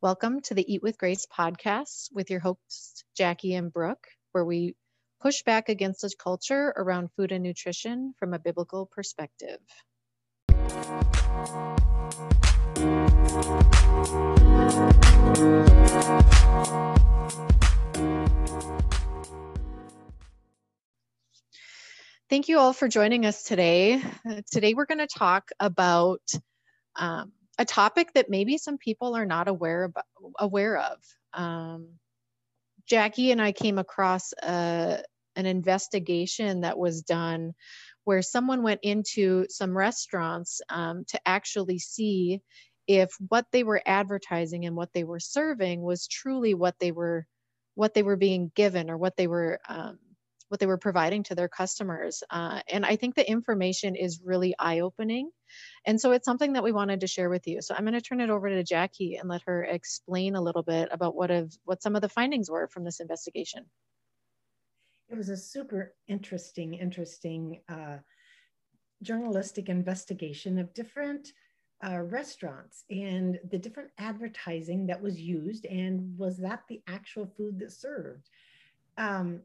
Welcome to the Eat with Grace podcast with your hosts, Jacque and Brooke, where we push back against the culture around food and nutrition from a biblical perspective. Thank you all for joining us today. today, we're going to talk about um, a topic that maybe some people are not aware about, aware of. Um, Jacque and I came across a, an investigation that was done where someone went into some restaurants um, to actually see if what they were advertising and what they were serving was truly what they were what they were being given or what they were um, what they were providing to their customers. Uh, and I think the information is really eye opening. And so it's something that we wanted to share with you. So I'm going to turn it over to Jacque and let her explain a little bit about what have what some of the findings were from this investigation. It was a super interesting, interesting uh, journalistic investigation of different uh, restaurants and the different advertising that was used, and was that the actual food that served? Um,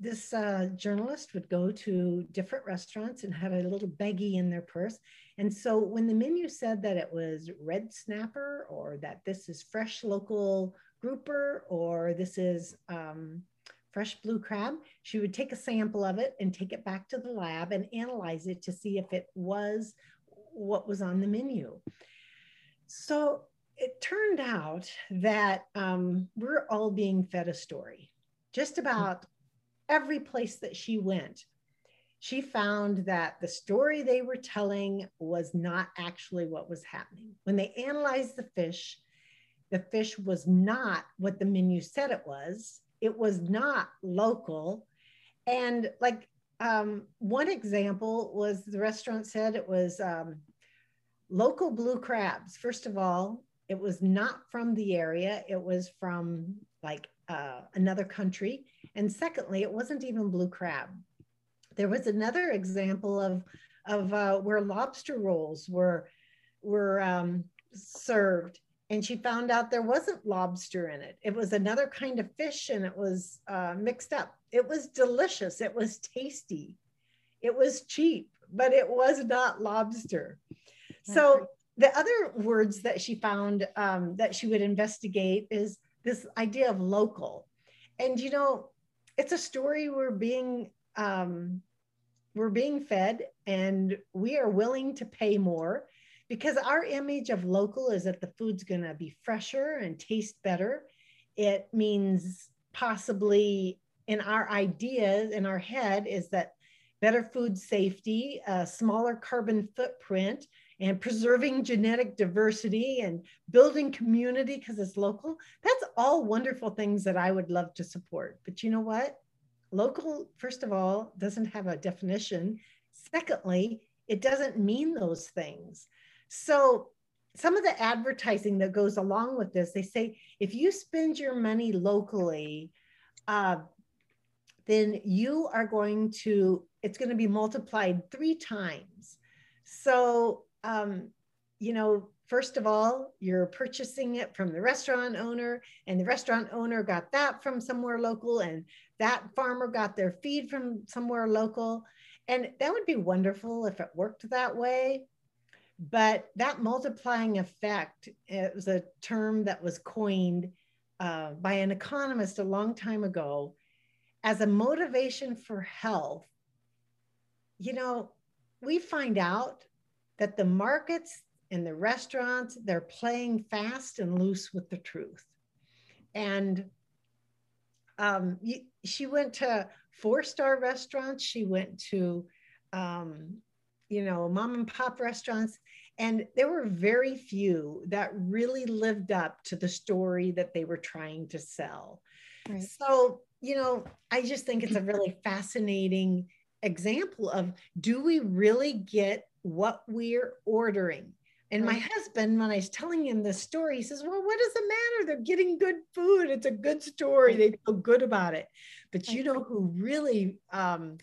this uh, journalist would go to different restaurants and had a little baggie in their purse. And so when the menu said that it was red snapper or that this is fresh local grouper or this is um, fresh blue crab, she would take a sample of it and take it back to the lab and analyze it to see if it was what was on the menu. So it turned out that um, we're all being fed a story. Just about every place that she went, she found that the story they were telling was not actually what was happening. When they analyzed the fish, the fish was not what the menu said it was. It was not local. And like um, one example was the restaurant said it was um, local blue crabs. First of all, it was not from the area, it was from like uh, another country. And secondly, it wasn't even blue crab. There was another example of, of uh, where lobster rolls were, were um, served. And she found out there wasn't lobster in it. It was another kind of fish and it was uh, mixed up. It was delicious. It was tasty. It was cheap, but it was not lobster. So the other words that she found um, that she would investigate is this idea of local. And you know, it's a story we're being um, we're being fed, and we are willing to pay more because our image of local is that the food's going to be fresher and taste better. It means possibly in our ideas in our head is that better food safety, a smaller carbon footprint, and preserving genetic diversity and building community because it's local. That's all wonderful things that I would love to support. But you know what? Local, first of all, doesn't have a definition. Secondly, it doesn't mean those things. So, some of the advertising that goes along with this, they say if you spend your money locally, uh, then you are going to, it's going to be multiplied three times. So um, you know, first of all, you're purchasing it from the restaurant owner, and the restaurant owner got that from somewhere local, and that farmer got their feed from somewhere local. And that would be wonderful if it worked that way. But that multiplying effect it was a term that was coined uh, by an economist a long time ago as a motivation for health. You know, we find out that the markets and the restaurants, they're playing fast and loose with the truth. And um, she went to four star restaurants. She went to, um, you know, mom and pop restaurants. And there were very few that really lived up to the story that they were trying to sell. Right. So, you know, I just think it's a really fascinating example of do we really get what we're ordering. And my husband, when I was telling him the story, he says, Well, what does it matter? They're getting good food. It's a good story. They feel good about it. But you know who really um,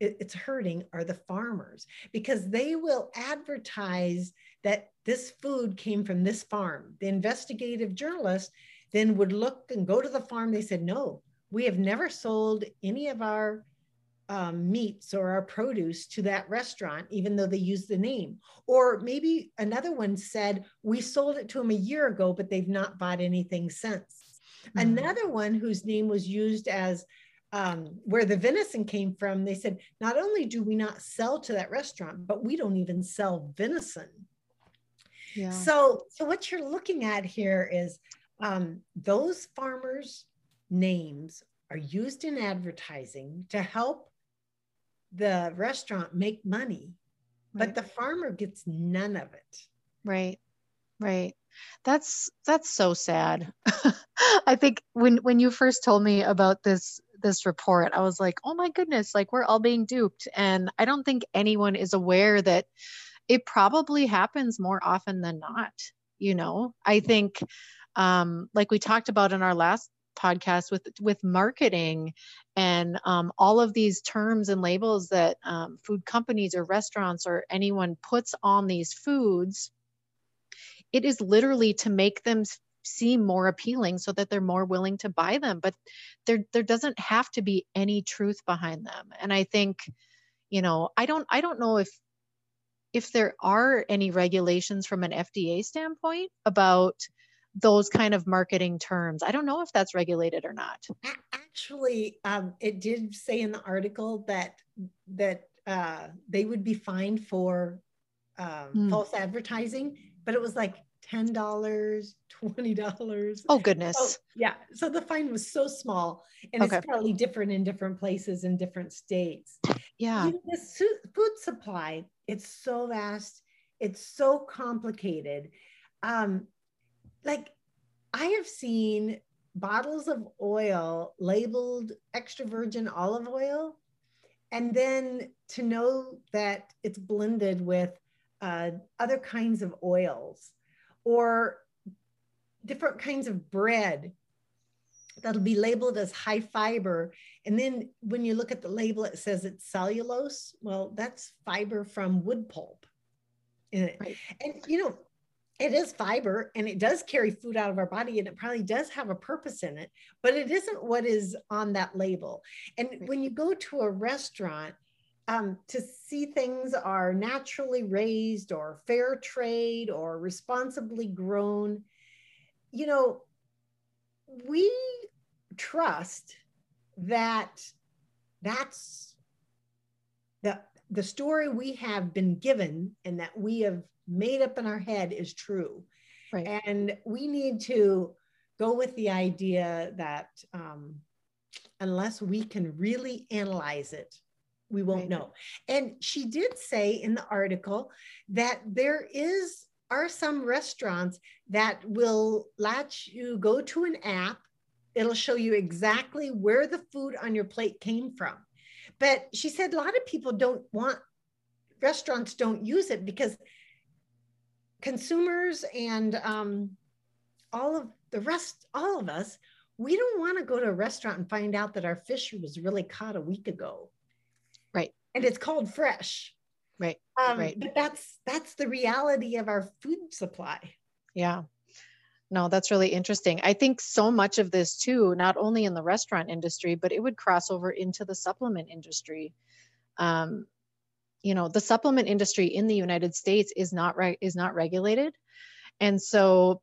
it, it's hurting are the farmers because they will advertise that this food came from this farm. The investigative journalist then would look and go to the farm. They said, no, we have never sold any of our um, meats or our produce to that restaurant, even though they use the name. Or maybe another one said, we sold it to them a year ago, but they've not bought anything since. Mm-hmm. Another one whose name was used as um, where the venison came from, they said, not only do we not sell to that restaurant, but we don't even sell venison. Yeah. So, so what you're looking at here is um, those farmers' names are used in advertising to help the restaurant make money, right. but the farmer gets none of it. Right. Right. That's that's so sad. I think when when you first told me about this this report, I was like, "Oh my goodness, like we're all being duped." And I don't think anyone is aware that it probably happens more often than not, you know. I think um like we talked about in our last podcast with with marketing and um, all of these terms and labels that um, food companies or restaurants or anyone puts on these foods it is literally to make them seem more appealing so that they're more willing to buy them but there there doesn't have to be any truth behind them. And i think you know i don't i don't know if if there are any regulations from an fda standpoint about those kind of marketing terms. I don't know if that's regulated or not. Actually, um, it did say in the article that that uh, they would be fined for um, mm. false advertising, but it was like ten dollars, twenty dollars. Oh goodness! So, yeah, so the fine was so small, and okay. it's probably different in different places in different states. Yeah, the food supply it's so vast, it's so complicated. Um, like I have seen bottles of oil labeled extra virgin olive oil, and then to know that it's blended with uh, other kinds of oils or different kinds of bread that'll be labeled as high fiber. And then when you look at the label, it says it's cellulose. Well, that's fiber from wood pulp. Right. And you know, it is fiber and it does carry food out of our body and it probably does have a purpose in it, but it isn't what is on that label. And when you go to a restaurant, um, to see things are naturally raised or fair trade or responsibly grown, you know, we trust that that's the the story we have been given and that we have made up in our head is true. Right. And we need to go with the idea that um, unless we can really analyze it, we won't right. know. And she did say in the article that there is are some restaurants that will let you go to an app. It'll show you exactly where the food on your plate came from. But she said a lot of people don't want restaurants don't use it because consumers and um, all of the rest, all of us, we don't want to go to a restaurant and find out that our fish was really caught a week ago. Right. And it's called fresh. Right. Um, right. But that's that's the reality of our food supply. Yeah. No, that's really interesting. I think so much of this too, not only in the restaurant industry, but it would cross over into the supplement industry. Um, you know the supplement industry in the united states is not re- is not regulated. And so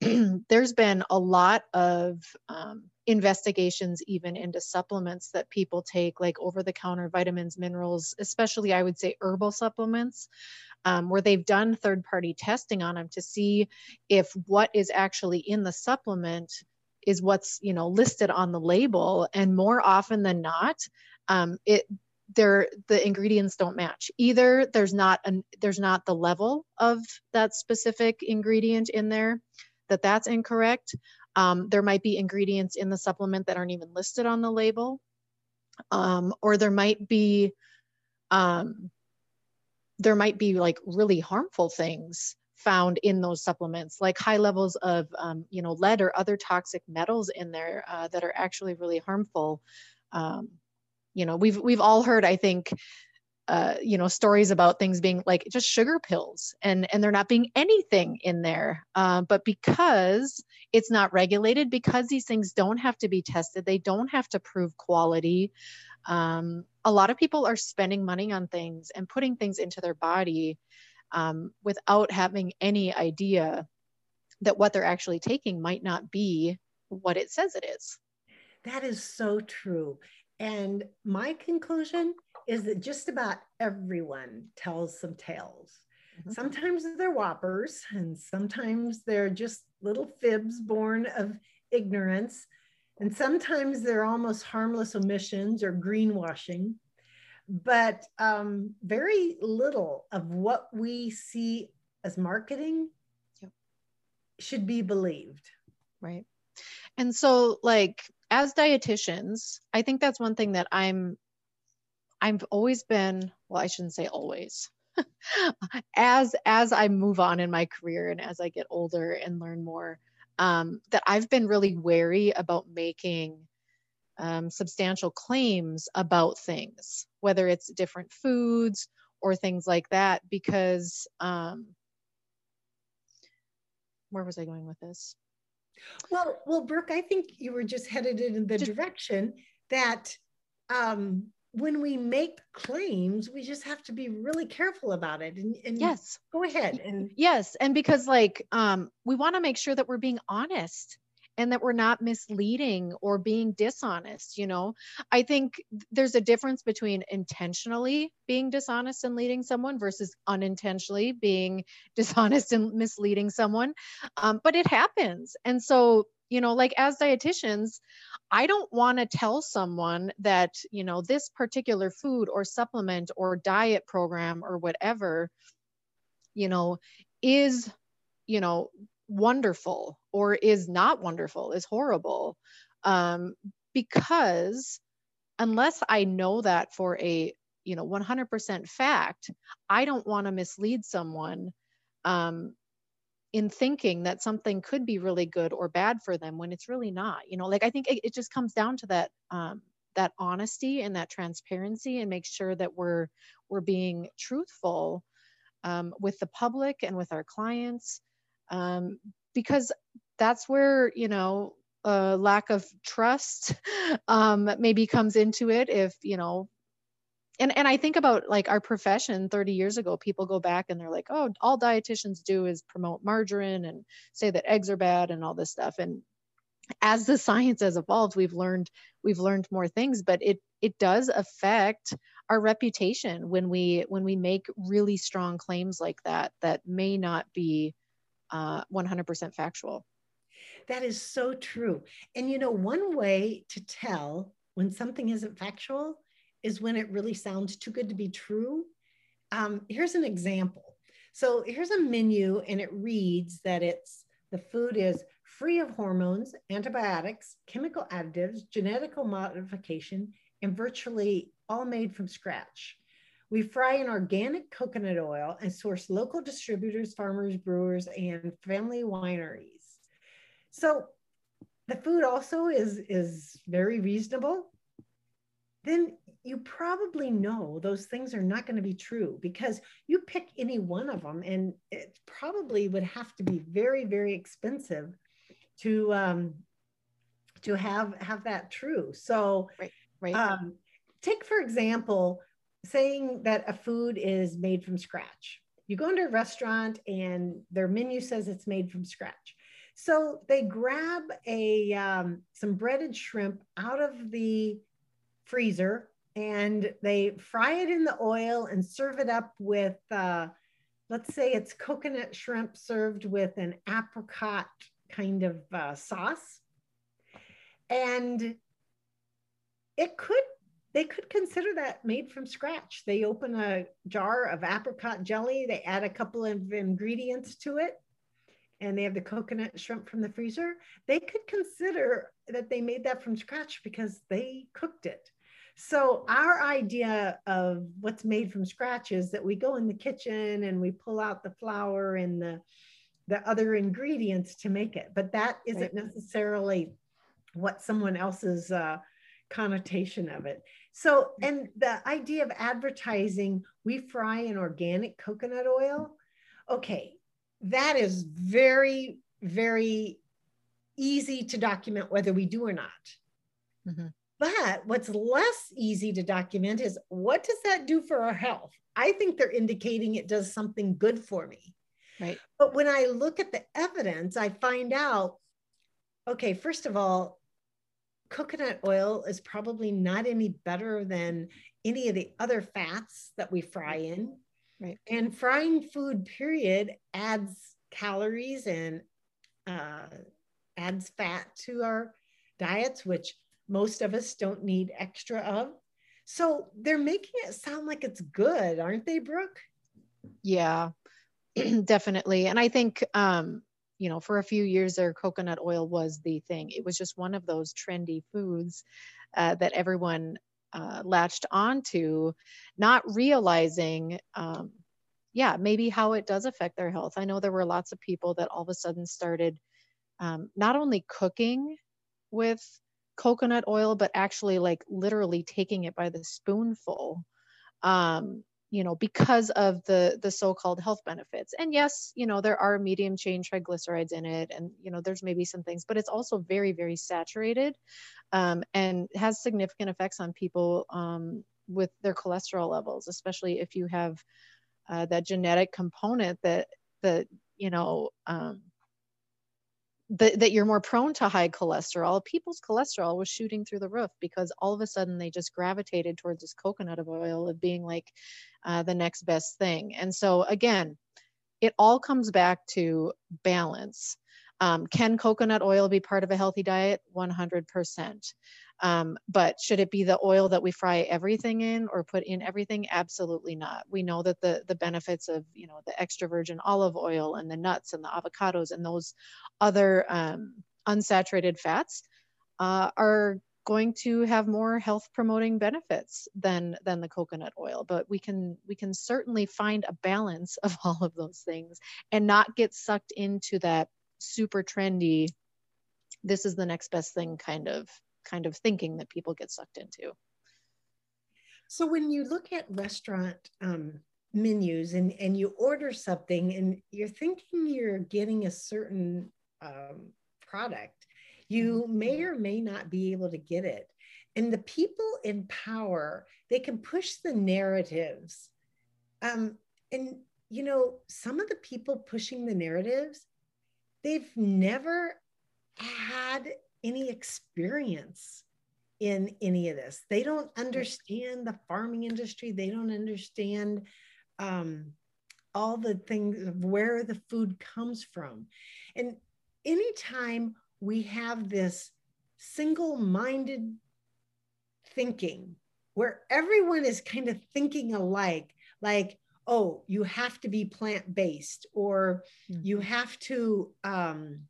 there's been a lot of um, investigations even into supplements that people take like over the counter vitamins minerals especially i would say herbal supplements um, where they've done third party testing on them to see if what is actually in the supplement is what's you know listed on the label. And more often than not um, it there the ingredients don't match. Either there's not an there's not the level of that specific ingredient in there that that's incorrect. Um, there might be ingredients in the supplement that aren't even listed on the label. Um, or there might be um, there might be like really harmful things found in those supplements like high levels of um, you know lead or other toxic metals in there uh, that are actually really harmful. Um, you know we've we've all heard i think uh, you know stories about things being like just sugar pills and and there not being anything in there. Uh, but because it's not regulated because these things don't have to be tested they don't have to prove quality um, a lot of people are spending money on things and putting things into their body um, without having any idea that what they're actually taking might not be what it says it is. That is so true and my conclusion is that just about everyone tells some tales. Mm-hmm. Sometimes they're whoppers, and sometimes they're just little fibs born of ignorance. And sometimes they're almost harmless omissions or greenwashing. But um, very little of what we see as marketing yep. should be believed. Right. And so, like, as dietitians, I think that's one thing that I'm I've always been, well, I shouldn't say always. as as I move on in my career and as I get older and learn more, um, that I've been really wary about making um, substantial claims about things, whether it's different foods or things like that, because um, where was I going with this? Well, well, Brooke, I think you were just headed in the just, direction that um, when we make claims, we just have to be really careful about it. And, and yes, go ahead. And yes, and because like um, we want to make sure that we're being honest and that we're not misleading or being dishonest you know? I think there's a difference between intentionally being dishonest and leading someone versus unintentionally being dishonest and misleading someone. Um, but it happens. And so you know like as dietitians i don't want to tell someone that you know this particular food or supplement or diet program or whatever you know is you know wonderful or is not wonderful is horrible. Um, because unless i know that for a you know 100% fact i don't want to mislead someone um, in thinking that something could be really good or bad for them when it's really not you know? Like i think it, it just comes down to that um, that honesty and that transparency and make sure that we're we're being truthful um, with the public and with our clients um, because that's where you know a lack of trust um, maybe comes into it if you know and and I think about like our profession 30 years ago, people go back and they're like, oh, all dietitians do is promote margarine and say that eggs are bad and all this stuff. And as the science has evolved, we've learned we've learned more things, but it it does affect our reputation when we when we make really strong claims like that that may not be uh, 100% factual. That is so true. And you know, one way to tell when something isn't factual is when it really sounds too good to be true. Um, here's an example. So here's a menu, and it reads that it's the food is free of hormones, antibiotics, chemical additives, genetical modification, and virtually all made from scratch. We fry in organic coconut oil and source local distributors, farmers, brewers, and family wineries. So the food also is, is very reasonable. Then you probably know those things are not going to be true because you pick any one of them and it probably would have to be very very expensive to um to have have that true so right right um, take for example saying that a food is made from scratch you go into a restaurant and their menu says it's made from scratch so they grab a um, some breaded shrimp out of the freezer and they fry it in the oil and serve it up with, uh, let's say it's coconut shrimp served with an apricot kind of uh, sauce. And it could, they could consider that made from scratch. They open a jar of apricot jelly, they add a couple of ingredients to it, and they have the coconut shrimp from the freezer. They could consider that they made that from scratch because they cooked it. So our idea of what's made from scratch is that we go in the kitchen and we pull out the flour and the the other ingredients to make it, but that isn't necessarily what someone else's uh, connotation of it. So, and the idea of advertising, we fry in organic coconut oil. Okay, that is very, very easy to document whether we do or not. Mm-hmm. But what's less easy to document is what does that do for our health? I think they're indicating it does something good for me. Right. But when I look at the evidence, I find out okay, first of all, coconut oil is probably not any better than any of the other fats that we fry in. Right. And frying food, period, adds calories and uh, adds fat to our diets, which most of us don't need extra of. So they're making it sound like it's good, aren't they, Brooke? Yeah, definitely. And I think, um, you know, for a few years there, coconut oil was the thing. It was just one of those trendy foods uh, that everyone uh, latched onto, not realizing, um, yeah, maybe how it does affect their health. I know there were lots of people that all of a sudden started um, not only cooking with coconut oil, but actually like literally taking it by the spoonful. Um, you know because of the the so-called health benefits. And yes you know there are medium chain triglycerides in it and you know there's maybe some things but it's also very very saturated um, and has significant effects on people um, with their cholesterol levels especially if you have uh, that genetic component that that you know um, that, that you're more prone to high cholesterol people's cholesterol was shooting through the roof because all of a sudden they just gravitated towards this coconut oil of being like uh, the next best thing. And so again it all comes back to balance. Um, can coconut oil be part of a healthy diet? 100% um, but should it be the oil that we fry everything in or put in everything? Absolutely not. We know that the the benefits of you know the extra virgin olive oil and the nuts and the avocados and those other um, unsaturated fats uh, are going to have more health promoting benefits than than the coconut oil but we can we can certainly find a balance of all of those things and not get sucked into that super trendy this is the next best thing kind of kind of thinking that people get sucked into. So when you look at restaurant um, menus and, and you order something and you're thinking you're getting a certain um, product, you mm-hmm. may or may not be able to get it. And the people in power, they can push the narratives. Um, and, you know, some of the people pushing the narratives, they've never had any experience in any of this. They don't understand the farming industry. They don't understand um, all the things of where the food comes from. And anytime we have this single minded thinking where everyone is kind of thinking alike, like, oh, you have to be plant based or mm-hmm. you have to um,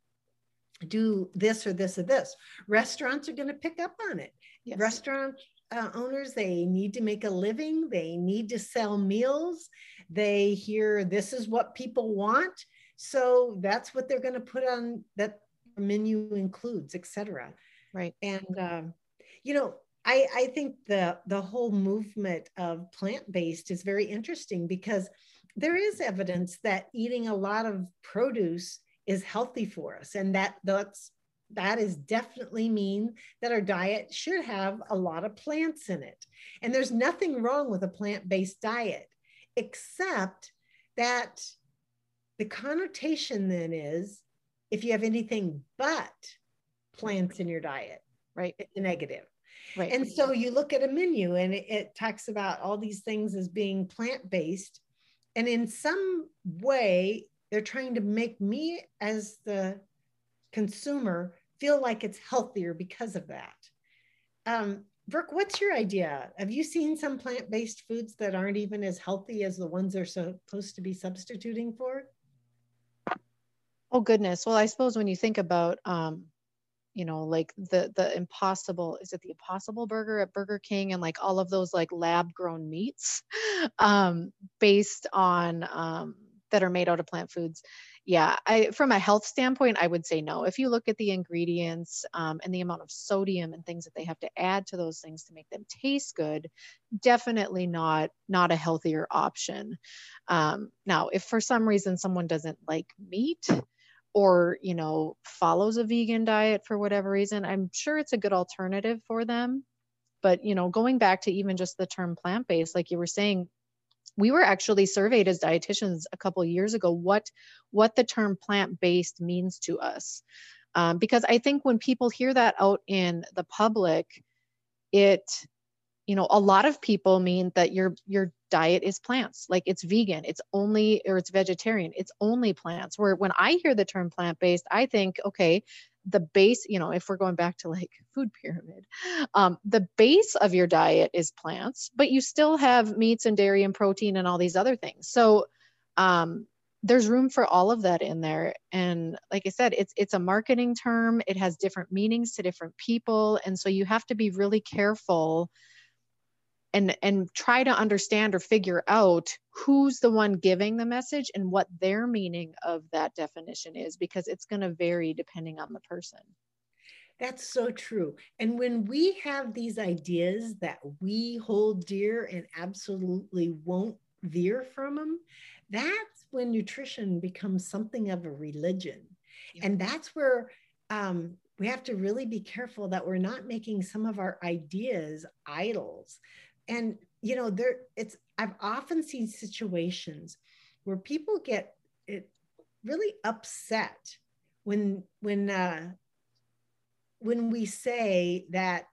do this or this or this. Restaurants are going to pick up on it. Yes. Restaurant uh, owners, they need to make a living, they need to sell meals. They hear this is what people want. So that's what they're going to put on that menu includes, etc. Right. And, um, you know, I, I think the, the whole movement of plant based is very interesting because there is evidence that eating a lot of produce is healthy for us. And that that's that is definitely mean that our diet should have a lot of plants in it. And there's nothing wrong with a plant-based diet except that the connotation then is if you have anything but plants in your diet right it's negative. Right. And so you look at a menu and it, it talks about all these things as being plant-based. And in some way they're trying to make me as the consumer feel like it's healthier because of that. Um, Brooke, what's your idea? Have you seen some plant based foods that aren't even as healthy as the ones they're supposed to be substituting for? Oh, goodness. Well, I suppose when you think about, um, you know, like the the impossible, is it the impossible burger at Burger King and like all of those like lab grown meats um, based on um, that are made out of plant foods yeah i from a health standpoint i would say no. If you look at the ingredients um, and the amount of sodium and things that they have to add to those things to make them taste good definitely not not a healthier option. Um, now if for some reason someone doesn't like meat or you know follows a vegan diet for whatever reason i'm sure it's a good alternative for them. But you know going back to even just the term plant-based like you were saying we were actually surveyed as dietitians a couple years ago what what the term plant-based means to us. Um, because i think when people hear that out in the public it you know a lot of people mean that your your diet is plants like it's vegan it's only or it's vegetarian it's only plants. Where when i hear the term plant-based i think okay the base you know if we're going back to like food pyramid um, the base of your diet is plants but you still have meats and dairy and protein and all these other things. So um, there's room for all of that in there. And like i said it's it's a marketing term. It has different meanings to different people. And so you have to be really careful and and try to understand or figure out who's the one giving the message and what their meaning of that definition is because it's going to vary depending on the person. That's so true. And when we have these ideas that we hold dear and absolutely won't veer from them that's when nutrition becomes something of a religion. Yeah. and that's where um, we have to really be careful that we're not making some of our ideas idols and you know there it's i've often seen situations where people get it really upset when when uh when we say that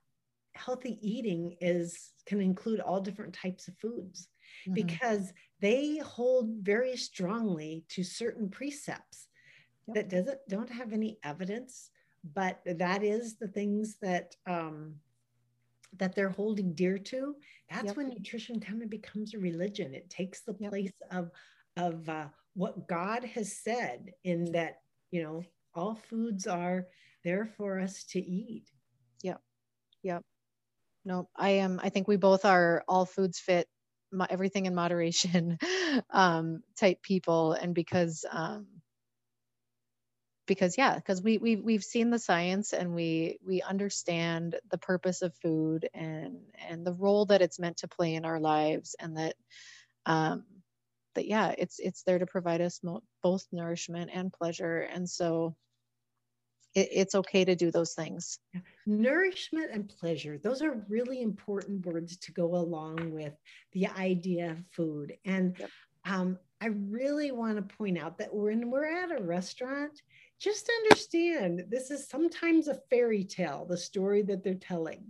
healthy eating is can include all different types of foods mm-hmm. because they hold very strongly to certain precepts yep. that doesn't don't have any evidence but that is the things that um, that they're holding dear to that's yep. when nutrition kind of becomes a religion. It takes the yep. place of of uh, what god has said in that you know all foods are there for us to eat. Yep. Yep. No i am i think we both are all foods fit everything in moderation um type people. And because um because yeah because we, we we've seen the science and we we understand the purpose of food and and the role that it's meant to play in our lives and that um that yeah it's it's there to provide us mo- both nourishment and pleasure. And so it, it's okay to do those things. Nourishment and pleasure those are really important words to go along with the idea of food. And yep. um, i really want to point out that when we're at a restaurant just understand this is sometimes a fairy tale, the story that they're telling.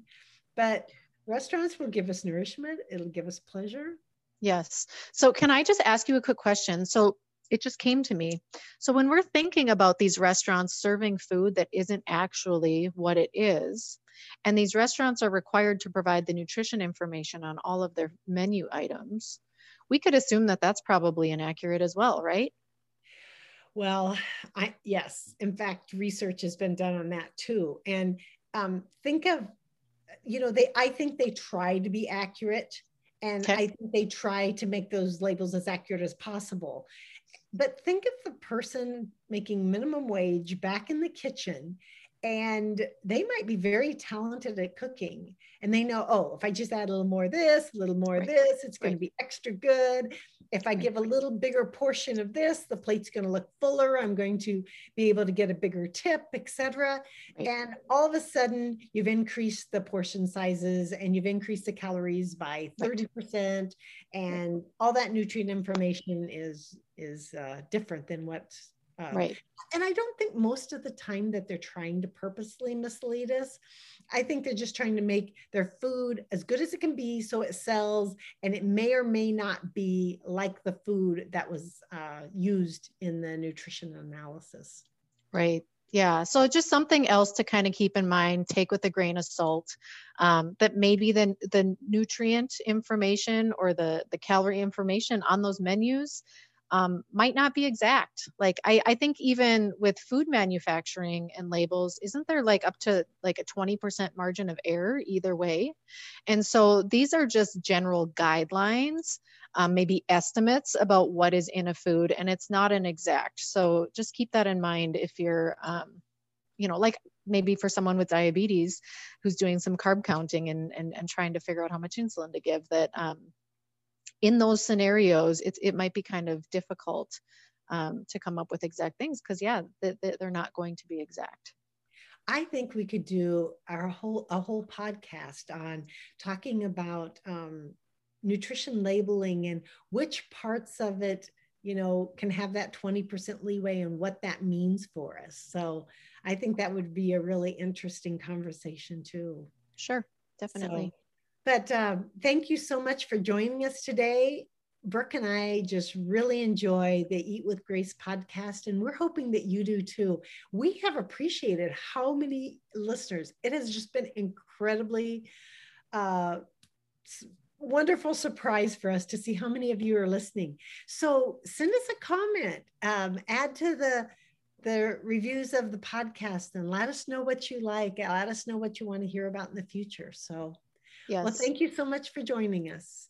But restaurants will give us nourishment, it'll give us pleasure. Yes. So, can I just ask you a quick question? So, it just came to me. So, when we're thinking about these restaurants serving food that isn't actually what it is, and these restaurants are required to provide the nutrition information on all of their menu items, we could assume that that's probably inaccurate as well, right? Well, I yes, in fact, research has been done on that too. And um, think of, you know, they I think they try to be accurate, and okay. I think they try to make those labels as accurate as possible. But think of the person making minimum wage back in the kitchen and they might be very talented at cooking and they know oh if i just add a little more of this a little more right. of this it's going right. to be extra good if I give a little bigger portion of this, the plate's going to look fuller. I'm going to be able to get a bigger tip, etc. Right. And all of a sudden, you've increased the portion sizes and you've increased the calories by 30%. And all that nutrient information is is uh, different than what um, right. And I don't think most of the time that they're trying to purposely mislead us. I think they're just trying to make their food as good as it can be so it sells, and it may or may not be like the food that was uh, used in the nutrition analysis. Right. Yeah. So just something else to kind of keep in mind, take with a grain of salt. Um, that maybe the the nutrient information or the the calorie information on those menus um, might not be exact. Like I, I think even with food manufacturing and labels, isn't there like up to like a 20% margin of error either way? And so these are just general guidelines. um, maybe estimates about what is in a food, and it's not an exact. So just keep that in mind if you're, um, you know, like maybe for someone with diabetes who's doing some carb counting and, and, and trying to figure out how much insulin to give that um, in those scenarios, it, it might be kind of difficult um, to come up with exact things because yeah, they, they're not going to be exact. I think we could do our whole a whole podcast on talking about um, nutrition labeling and which parts of it you know can have that 20% leeway and what that means for us. So I think that would be a really interesting conversation too. Sure, definitely. So, but um, thank you so much for joining us today. Brooke and I just really enjoy the Eat with Grace podcast, and we're hoping that you do too. We have appreciated how many listeners. It has just been incredibly uh, wonderful surprise for us to see how many of you are listening. So send us a comment, um, add to the the reviews of the podcast, and let us know what you like. Let us know what you want to hear about in the future. So, yes. well, thank you so much for joining us.